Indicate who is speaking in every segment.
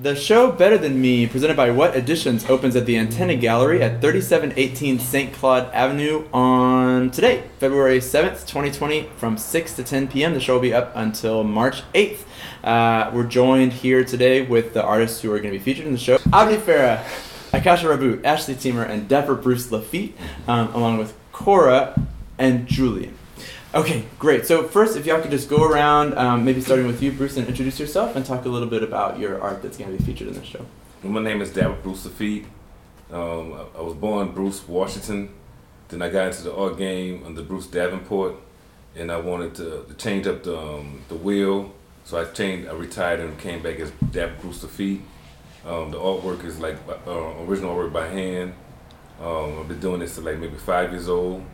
Speaker 1: The show Better Than Me, presented by What Editions, opens at the Antenna Gallery at 3718 St. Claude Avenue on today, February 7th, 2020, from 6 to 10 p.m. The show will be up until March 8th. Uh, we're joined here today with the artists who are going to be featured in the show Abdi Farah, Akasha Rabut, Ashley Teamer, and Dapper Bruce Lafitte, um, along with Cora and Julian. Okay, great. So first, if y'all could just go around, um, maybe starting with you, Bruce, and introduce yourself and talk a little bit about your art that's going to be featured in the show.
Speaker 2: My name is Dapper Bruce Lafitte. Um, I, was born Bruce Washington. Then I got into the art game under Bruce Davenport, and I wanted to, to change up the um, the wheel. So I changed. I retired and came back as Dapper Bruce Lafitte. Um, the artwork is like uh, original work by hand. Um, I've been doing this since like maybe five years old.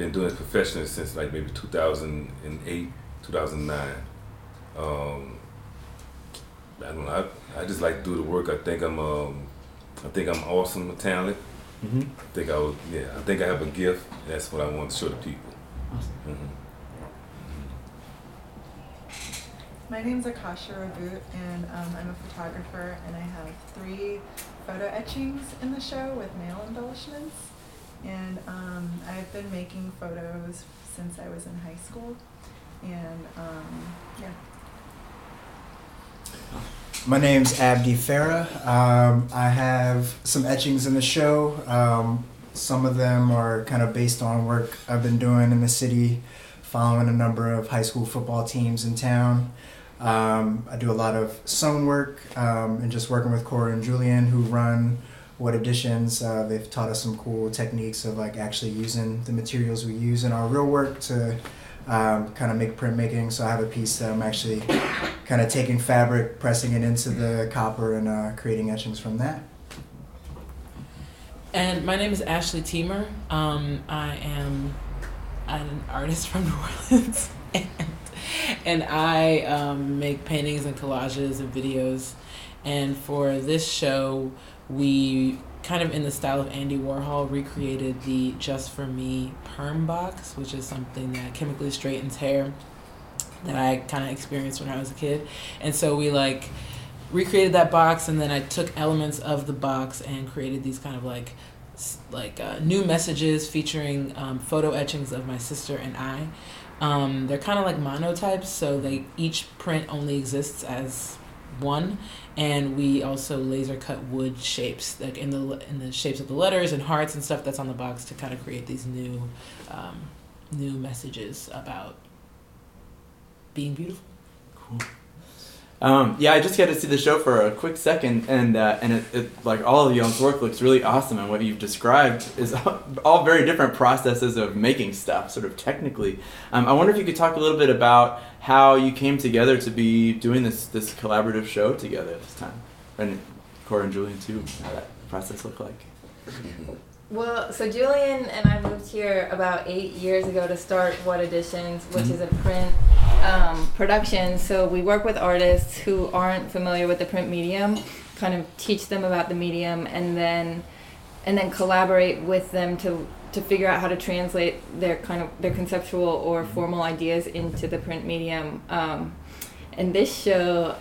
Speaker 2: Been doing this professionally since like maybe 2008, 2009. Um, I don't know. I, I just like to do the work. I think I'm um, I think I'm awesome, talented.
Speaker 1: Mm-hmm.
Speaker 2: I think I was, yeah. I think I have a gift. That's what I want to show the people.
Speaker 1: Awesome.
Speaker 2: hmm
Speaker 3: My name's Akasha Rabut, and um, I'm a photographer, and I have three photo etchings in the show with nail embellishments. And um, I've been making photos since I was in high school, and um, yeah.
Speaker 4: My name's Abdi Farah. Um, I have some etchings in the show. Um, some of them are kind of based on work I've been doing in the city, following a number of high school football teams in town. Um, I do a lot of sewn work um, and just working with Cora and Julian, who run What Editions. Uh, they've taught us some cool techniques of like actually using the materials we use in our real work to um, kind of make printmaking. So I have a piece that I'm actually kind of taking fabric, pressing it into the copper, and uh, creating etchings from that.
Speaker 5: And my name is Ashley Teamer. Um, I am an artist from New Orleans, and, and I um, make paintings and collages and videos. And for this show, we kind of in the style of Andy Warhol recreated the Just for Me perm box, which is something that chemically straightens hair that I kind of experienced when I was a kid. And so we like recreated that box and then I took elements of the box and created these kind of like like uh, new messages featuring um, photo etchings of my sister and I. Um, they're kind of like monotypes, so they each print only exists as one, and we also laser cut wood shapes like in the in the shapes of the letters and hearts and stuff that's on the box to kind of create these new um, new messages about being beautiful.
Speaker 1: Cool. Um, yeah, I just got to see the show for a quick second, and uh, and it, it like all of y'all's work looks really awesome, and what you've described is all very different processes of making stuff, sort of technically. Um, I wonder if you could talk a little bit about how you came together to be doing this this collaborative show together this time, and Cora and Julian too. How that process looked like.
Speaker 6: Well, so Julian and I moved here about eight years ago to start What Editions, which
Speaker 1: Mhm.
Speaker 6: is a print um, production. So we work with artists who aren't familiar with the print medium, kind of teach them about the medium, and then and then collaborate with them to to figure out how to translate their kind of their conceptual or formal ideas into the print medium. Um, and this show,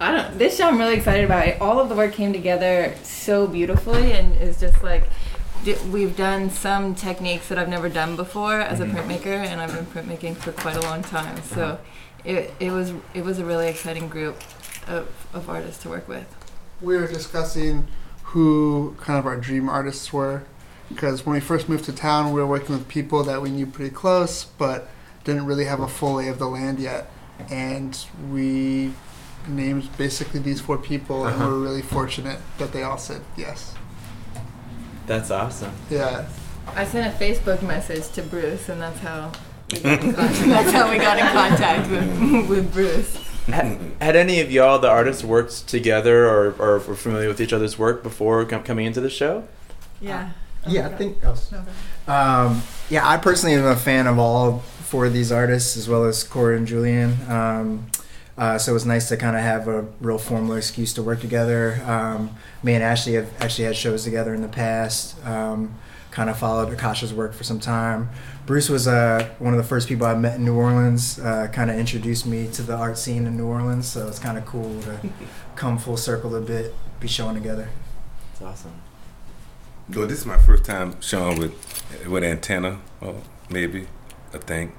Speaker 6: I don't. This show I'm really excited about. It, all of the work came together so beautifully, and is just like d- we've done some techniques that I've never done before as a printmaker, and I've been printmaking for quite a long time. So it it was it was a really exciting group of, of artists to work with.
Speaker 7: we were discussing who kind of our dream artists were because when we first moved to town we were working with people that we knew pretty close but didn't really have a full lay of the land yet and we named basically these four people and
Speaker 1: Uh-huh.
Speaker 7: we're really fortunate that they all said yes
Speaker 1: That's awesome.
Speaker 7: yeah
Speaker 6: I sent a Facebook message to Bruce, and that's how we got in contact, that's how we got in contact with, with Bruce.
Speaker 1: Had, had any of y'all, the artists, worked together or, or were familiar with each other's work before com- coming into the show?
Speaker 6: Yeah.
Speaker 4: Yeah, I think. Oh,
Speaker 3: No.
Speaker 4: Um, yeah, I personally am a fan of all four of these artists, as well as Cora and Julian. Um, uh, so it was nice to kind of have a real formal excuse to work together. Um, me and Ashley have actually had shows together in the past. Um, kind of followed Akasha's work for some time. Bruce was uh, one of the first people I met in New Orleans. Uh, kind of introduced me to the art scene in New Orleans, so it's kind of cool to come full circle a bit, be showing together.
Speaker 1: It's awesome.
Speaker 2: Though this is my first time showing with with antenna, oh, maybe, I think.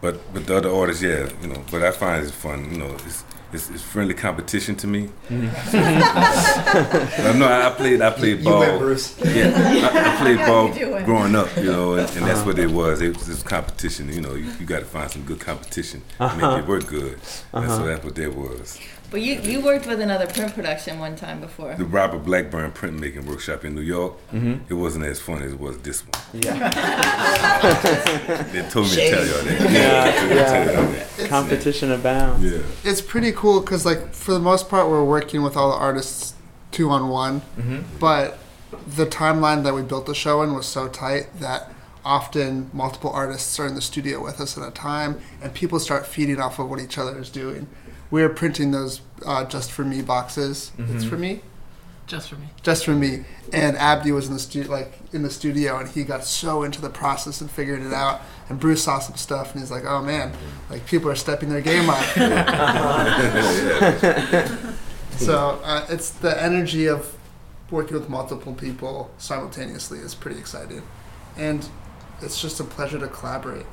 Speaker 2: But with the other artists, yeah, you know. But I find it fun, you know. It's it's, it's friendly competition to me. I know I played I played
Speaker 4: You
Speaker 2: ball.
Speaker 4: went, Bruce.
Speaker 2: Yeah, I, I played
Speaker 6: Yeah,
Speaker 2: ball
Speaker 6: you do it.
Speaker 2: growing up, you know, and, and
Speaker 1: Uh-huh.
Speaker 2: that's what it was. It was this competition, you know. You, you got to find some good competition,
Speaker 1: Uh-huh.
Speaker 2: make it work good. And
Speaker 1: Uh-huh.
Speaker 2: so that's what that was.
Speaker 6: But you you worked with another print production one time before.
Speaker 2: The Robert Blackburn printmaking workshop in New York.
Speaker 1: Mm-hmm.
Speaker 2: It wasn't as fun as it was this one.
Speaker 1: Yeah.
Speaker 2: They told me to tell y'all that.
Speaker 1: Yeah,
Speaker 2: They told me to tell y'all that.
Speaker 7: It's,
Speaker 1: Competition abounds.
Speaker 2: Yeah.
Speaker 7: it's pretty cool because, like, for the most part, we're working with all the artists two on one.
Speaker 1: Mm-hmm.
Speaker 7: But the timeline that we built the show in was so tight that often multiple artists are in the studio with us at a time, and people start feeding off of what each other is doing. We're printing those uh, just for me boxes. It's
Speaker 1: Mhm.
Speaker 7: for me,
Speaker 5: Just for me.
Speaker 7: just for me. And Abdi was in the studio, like in the studio, and he got so into the process and figuring it out. And Bruce saw some stuff, and he's like, "Oh man, like people are stepping their game up." So uh, it's the energy of working with multiple people simultaneously is pretty exciting, and it's just a pleasure to collaborate.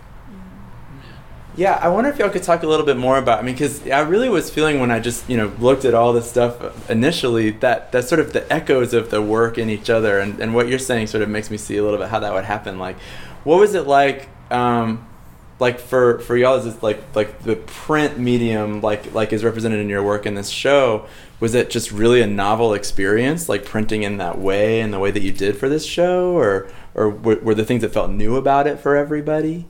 Speaker 1: Yeah, I wonder if y'all could talk a little bit more about. I mean, because I really was feeling when I just you know looked at all this stuff initially that that sort of the echoes of the work in each other, and and what you're saying sort of makes me see a little bit how that would happen. Like, what was it like? Um, like for for y'all, is it like like the print medium like like is represented in your work in this show? Was it just really a novel experience, like printing in that way and the way that you did for this show, or or were, were there things that felt new about it for everybody?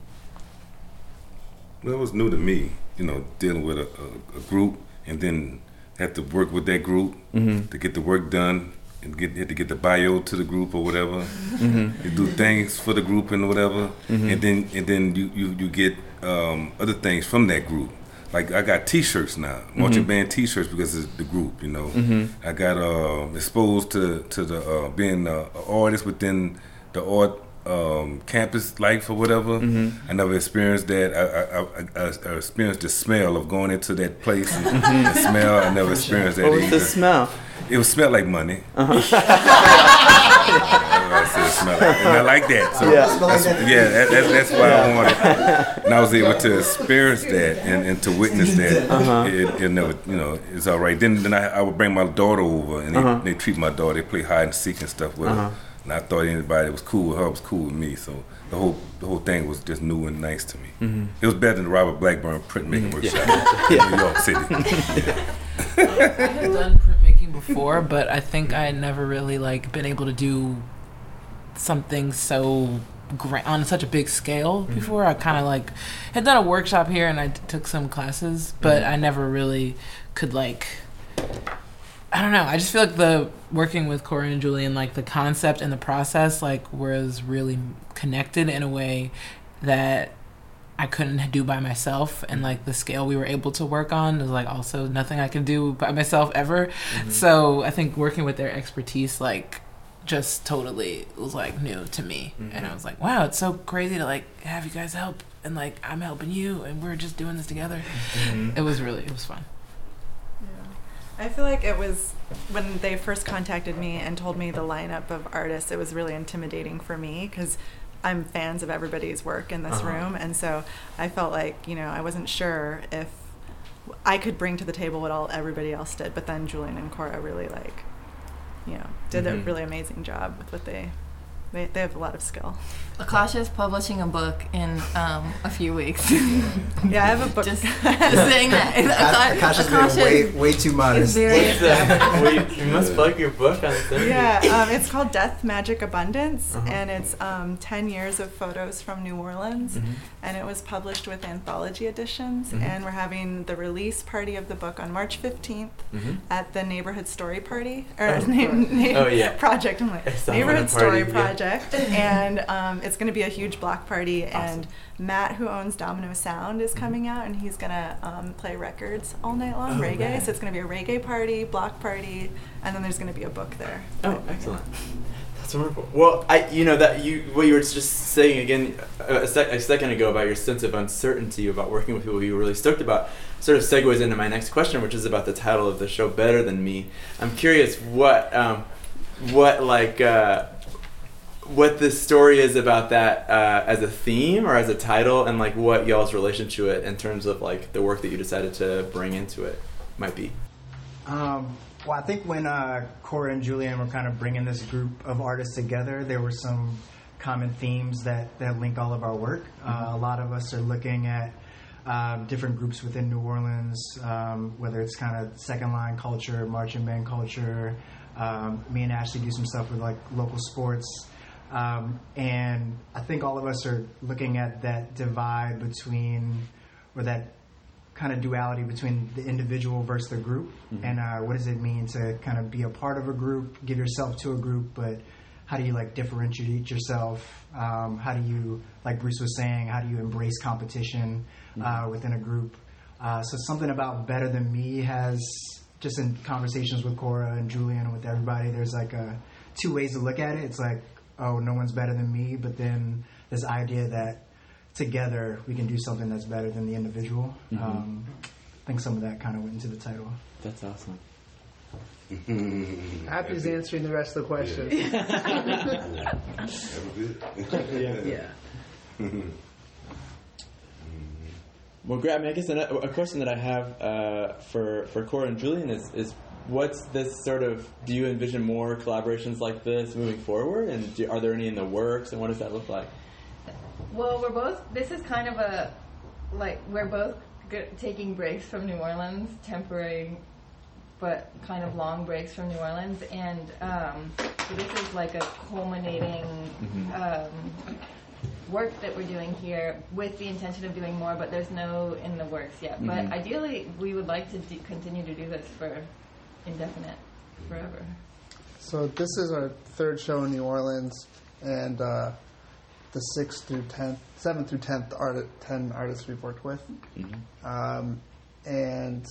Speaker 2: Well, it was new to me, you know, dealing with a, a, a group and then have to work with that group
Speaker 1: Mm-hmm.
Speaker 2: to get the work done and get had to get the bio to the group or whatever.
Speaker 1: Mm-hmm.
Speaker 2: You do things for the group and whatever,
Speaker 1: Mhm.
Speaker 2: and then and then you you, you get um, other things from that group. Like I got T-shirts now, marching
Speaker 1: Mhm.
Speaker 2: band T-shirts because it's the group, you know.
Speaker 1: Mm-hmm.
Speaker 2: I got uh, exposed to to the uh, being uh, an artist within the art um, campus life or whatever.
Speaker 1: Mhm.
Speaker 2: I never experienced that. I, I, I, I, I experienced the smell of going into that place and the smell. I never experienced that
Speaker 1: What was the smell?
Speaker 2: It would smell like money.
Speaker 1: Uh-huh.
Speaker 2: I said smell like, and I like that. So
Speaker 1: Yeah.
Speaker 2: That's,
Speaker 4: that.
Speaker 2: yeah, that, that, that's why I wanted. And I was able to experience that and, and to witness that.
Speaker 1: Uh-huh.
Speaker 2: It, it never, you know, it's all right. Then then I, I would bring my daughter over and they,
Speaker 1: Uh-huh.
Speaker 2: they treat my daughter. They play hide and seek and stuff with
Speaker 1: Uh-huh.
Speaker 2: her. And I thought anybody that was cool with her was cool with me. So the whole the whole thing was just new and nice to me.
Speaker 1: Mhm.
Speaker 2: It was better than the Robert Blackburn printmaking
Speaker 1: Mhm.
Speaker 2: workshop
Speaker 1: Yeah.
Speaker 2: in New York City.
Speaker 5: I had done printmaking before, but I think I had never really like been able to do something so grand on such a big scale before. I kind of like had done a workshop here and I t- took some classes, but I never really could like. I don't know. I just feel like the working with Cora and Julian, like the concept and the process, like was really connected in a way that I couldn't do by myself, and like the scale we were able to work on was like also nothing I can do by myself ever. Mm-hmm. So I think working with their expertise, like, just totally was like new to me, and I mm-hmm. was like, wow, it's so crazy to like have you guys help, and like I'm helping you, and we're just doing this together. Mm-hmm. It was really it was fun.
Speaker 3: I feel like it was when they first contacted me and told me the lineup of artists, it was really intimidating for me because I'm fans of everybody's work in this
Speaker 1: Uh-huh.
Speaker 3: room. And so I felt like, you know, I wasn't sure if I could bring to the table what all everybody else did. But then Julian and Cora really, like, you know, did a
Speaker 1: Mhm.
Speaker 3: really amazing job with what they, they, they have a lot of skill.
Speaker 6: Akasha's publishing a book in um, a few weeks.
Speaker 3: Yeah, I have a book.
Speaker 6: Just, just saying that.
Speaker 4: Akash- Akasha's being way, way too
Speaker 6: is
Speaker 4: modest.
Speaker 6: very
Speaker 1: Wait, you must plug your book on this.
Speaker 3: yeah, um, it's called Death Magic Abundance,
Speaker 1: Uh-huh.
Speaker 3: and it's um, 10 years of photos from New Orleans.
Speaker 1: Mhm.
Speaker 3: And it was published with anthology editions.
Speaker 1: Mhm.
Speaker 3: And we're having the release party of the book on March 15th
Speaker 1: Mhm.
Speaker 3: at the Neighborhood Story Party. Or
Speaker 1: Oh,
Speaker 3: na- na-
Speaker 1: Oh, yeah.
Speaker 3: Project. I'm like,
Speaker 1: It sounds like a
Speaker 3: Neighborhood
Speaker 1: party,
Speaker 3: Story
Speaker 1: yeah.
Speaker 3: Project. and um, it's going to be a huge block party. And Matt, who owns Domino Sound, is coming out and he's going to um, play records all night long,
Speaker 1: Oh,
Speaker 3: reggae. So it's going to be a reggae party, block party, and then there's going to be a book there.
Speaker 1: Oh,
Speaker 3: But, yeah.
Speaker 1: excellent. That's wonderful. Well, I, you know that you what you were just saying again a, sec, a second ago about your sense of uncertainty about working with people you were really stoked about, sort of segues into my next question, which is about the title of the show, "Better Than Me." I'm curious what, um, what like, uh, what the story is about that uh, as a theme or as a title, and like what y'all's relation to it in terms of like the work that you decided to bring into it might be.
Speaker 4: Um, well, I think when uh, Cora and Julian were kind of bringing this group of artists together, there were some common themes that, that link all of our work. Uh, a lot of us are looking at um, different groups within New Orleans, um, whether it's kind of second line culture, marching band culture. Um, me and Ashley do some stuff with like local sports. Um, and I think all of us are looking at that divide between, or that kind of duality between the individual versus the group,
Speaker 1: Mhm.
Speaker 4: and uh, what does it mean to kind of be a part of a group, give yourself to a group, but how do you like differentiate yourself? Um, how do you, like Bruce was saying, how do you embrace competition uh, within a group? Uh, so something about better than me has just in conversations with Cora and Julian and with everybody. There's like a two ways to look at it. It's like, oh, no one's better than me, but then this idea that together we can do something that's better than the individual.
Speaker 1: Mhm.
Speaker 4: Um, I think some of that kind of went into the title.
Speaker 1: That's awesome.
Speaker 7: Abdi's answering the rest of the question.
Speaker 5: Yeah.
Speaker 1: Well, great. I, mean, I guess a, a question that I have uh, for for Cora and Julian is is what's this sort of? Do you envision more collaborations like this moving forward? And do, are there any in the works? And what does that look like?
Speaker 6: Well, we're both. This is kind of a like we're both g- taking breaks from New Orleans, temporary, but kind of long breaks from New Orleans, and um, so this is like a culminating um, work that we're doing here with the intention of doing more. But there's no in the works yet.
Speaker 1: Mhm.
Speaker 6: But ideally, we would like to d- continue to do this for indefinite, forever.
Speaker 7: So this is our third show in New Orleans, and uh, the sixth through tenth, seventh through tenth art, ten artists we've worked with,
Speaker 1: Mm-hmm.
Speaker 7: um, and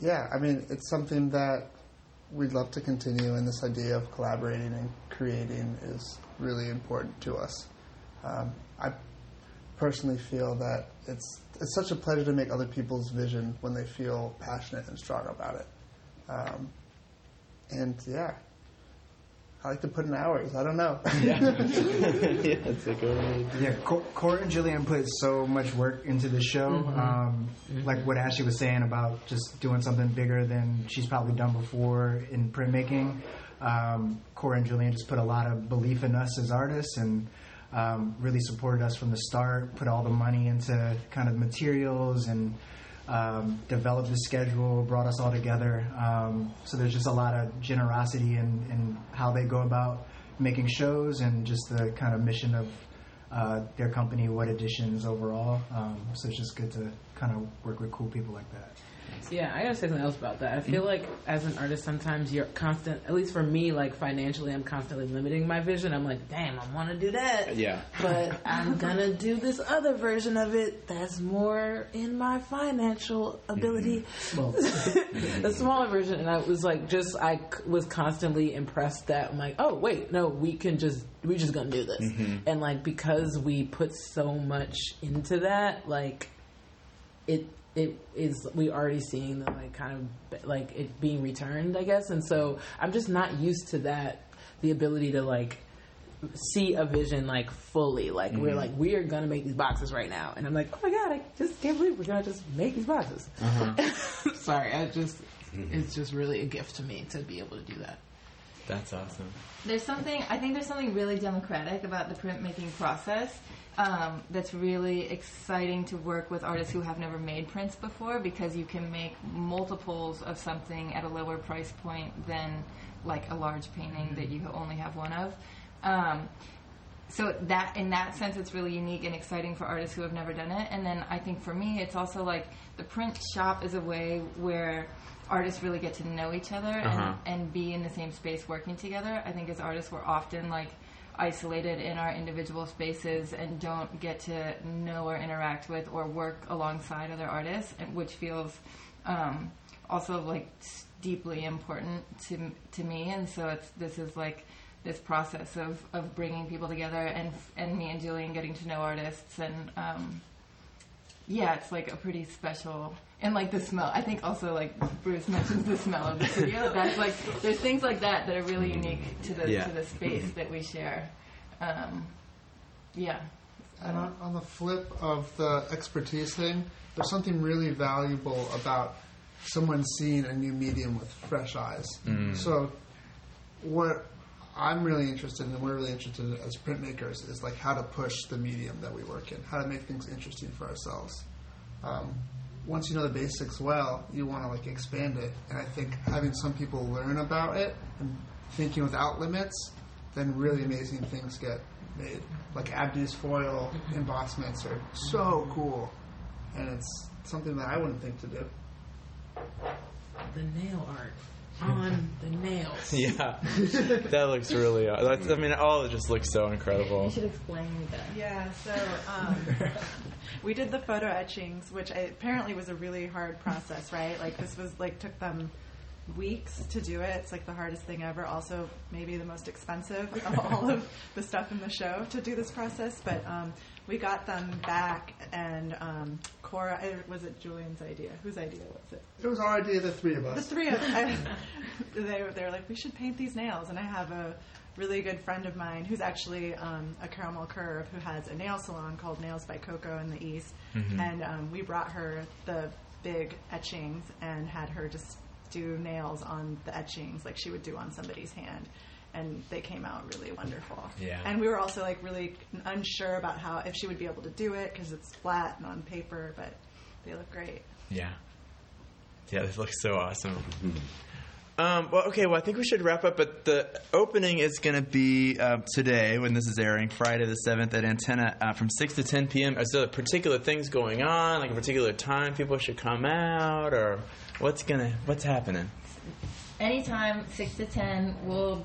Speaker 7: yeah, I mean it's something that we'd love to continue, and this idea of collaborating and creating is really important to us. Um, I personally feel that it's it's such a pleasure to make other people's vision when they feel passionate and strong about it. Um, and yeah, I like to put in hours. I don't know.
Speaker 1: yeah, it's like a
Speaker 4: Yeah, Co- Cora and Julian put so much work into the show.
Speaker 5: Mhm.
Speaker 4: Um, Like what Ashley was saying about just doing something bigger than she's probably done before in printmaking. Um, Cora and Julian just put a lot of belief in us as artists and um, really supported us from the start. Put all the money into kind of materials and um, developed the schedule, brought us all together. Um, so there's just a lot of generosity in, in how they go about making shows and just the kind of mission of uh, their company, What Editions overall. Um, so it's just good to kind of work with cool people like that.
Speaker 5: Yeah, I gotta say something else about that. I feel mm. like as an artist, sometimes you're constant. At least for me, like financially, I'm constantly limiting my vision. I'm like, damn, I want to do that,
Speaker 1: yeah.
Speaker 5: but I'm gonna do this other version of it that's more in my financial ability. Mm-hmm. a smaller version, and I was like, just I was constantly impressed that I'm like, oh wait, no, we can just we just gonna do this, mm-hmm. and like because we put so much into that, like it it is we already seeing the like kind of like it being returned i guess. And so i'm just not used to that the ability to like see a vision like fully. Like we're like we are gonna make these boxes right now. And i'm like oh my god i just can't believe we're gonna just make these boxes.
Speaker 1: Uh-huh.
Speaker 5: sorry i just it's just really a gift to me to be able to do that
Speaker 1: That's awesome.
Speaker 6: There's something I think there's something really democratic about the printmaking process um, that's really exciting to work with artists who have never made prints before because you can make multiples of something at a lower price point than like a large painting that you only have one of. Um, so that in that sense it's really unique and exciting for artists who have never done it and then i think for me it's also like the print shop is a way where artists really get to know each other
Speaker 1: Uh-huh.
Speaker 6: and, and be in the same space working together i think as artists we're often like isolated in our individual spaces and don't get to know or interact with or work alongside other artists which feels um, also like deeply important to to me and so it's this is like this process of, of bringing people together and and me and Julian getting to know artists and um, yeah, it's like a pretty special and like the smell. I think also like Bruce mentions the smell of the studio. That's like there's things like that that are really unique to the
Speaker 1: Yeah.
Speaker 6: to the space that we share. Um, yeah.
Speaker 7: And on, on the flip of the expertise thing, there's something really valuable about someone seeing a new medium with fresh eyes. So, what I'm really interested in, and we're really interested in as printmakers, is like how to push the medium that we work in, how to make things interesting for ourselves. Um, once you know the basics well, you want to like expand it, and I think having some people learn about it and thinking without limits, then really amazing things get made. Like Abdi's foil embossments are so cool, and it's something that I wouldn't think to do.
Speaker 5: The nail art on the nails.
Speaker 1: Yeah, that looks really. That's, I mean, all of it just looks so incredible.
Speaker 6: You should explain that.
Speaker 3: Yeah, so um, we did the photo etchings, which I, apparently was a really hard process, right? Like this was like took them weeks to do it. It's like the hardest thing ever. Also, maybe the most expensive of all of the stuff in the show to do this process. But um, we got them back, and um, Cora was it Julian's idea? Whose idea was it?
Speaker 7: It was our idea, the three of us.
Speaker 3: The three of us. they were they were like, we should paint these nails, and I have a really good friend of mine who's actually um, a caramel curve who has a nail salon called Nails by Coco in the East, and um, we brought her the big etchings and had her just do nails on the etchings like she would do on somebody's hand. And they came out really wonderful.
Speaker 1: Yeah.
Speaker 3: And we were also like really unsure about how if she would be able to do it because it's flat and on paper, but they look great.
Speaker 1: Yeah. Yeah, this looks so awesome. Um, well, okay. Well, I think we should wrap up. But the opening is going to be uh, today, when this is airing, Friday the seventh at Antenna, uh, from six to ten p.m. Is there particular things going on, like a particular time people should come out, or what's gonna what's happening?
Speaker 6: Anytime, six to ten, we'll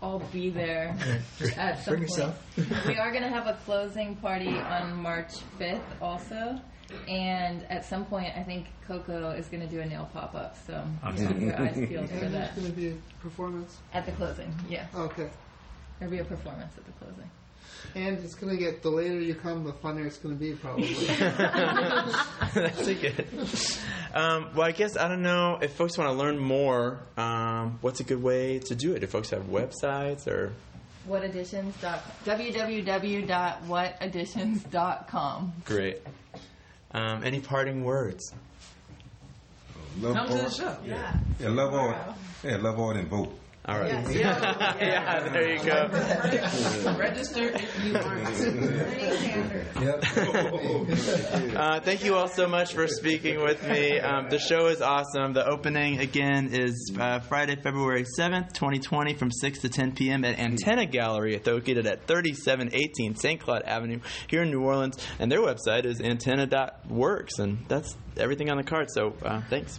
Speaker 6: all be there at some
Speaker 4: Bring
Speaker 6: point.
Speaker 4: yourself.
Speaker 6: we are going to have a closing party on March fifth, also, and at some point, I think Coco is going to do a nail pop up. So keep your eyes peeled for
Speaker 7: And
Speaker 6: that
Speaker 7: there's going to be a performance.
Speaker 6: at the closing. Yeah,
Speaker 7: Okay.
Speaker 6: there'll be a performance at the closing.
Speaker 7: And it's going to get, the later you come, the funnier it's going to be, probably.
Speaker 1: That's a good. Um, well, I guess I don't know if folks want to learn more. Um, what's a good way to do it? Do folks have websites or?
Speaker 6: WhatEditions dot www.whateditions.com.
Speaker 1: Great. Um, any parting words?
Speaker 8: Love
Speaker 5: Come to the
Speaker 8: art.
Speaker 5: show.
Speaker 3: Yeah.
Speaker 8: Yeah, love art. Yeah, love art and vote.
Speaker 1: All right.
Speaker 3: Yes.
Speaker 1: yeah, yeah, there you go.
Speaker 5: Register if you aren't.
Speaker 1: Uh, thank you all so much for speaking with me. Um, the show is awesome. The opening again is uh, Friday, February seventh, twenty twenty, from six to ten p.m. at Antenna Gallery, located at thirty-seven eighteen St. Claude Avenue here in New Orleans. And their website is antenna.works, and that's everything on the card. So uh, thanks.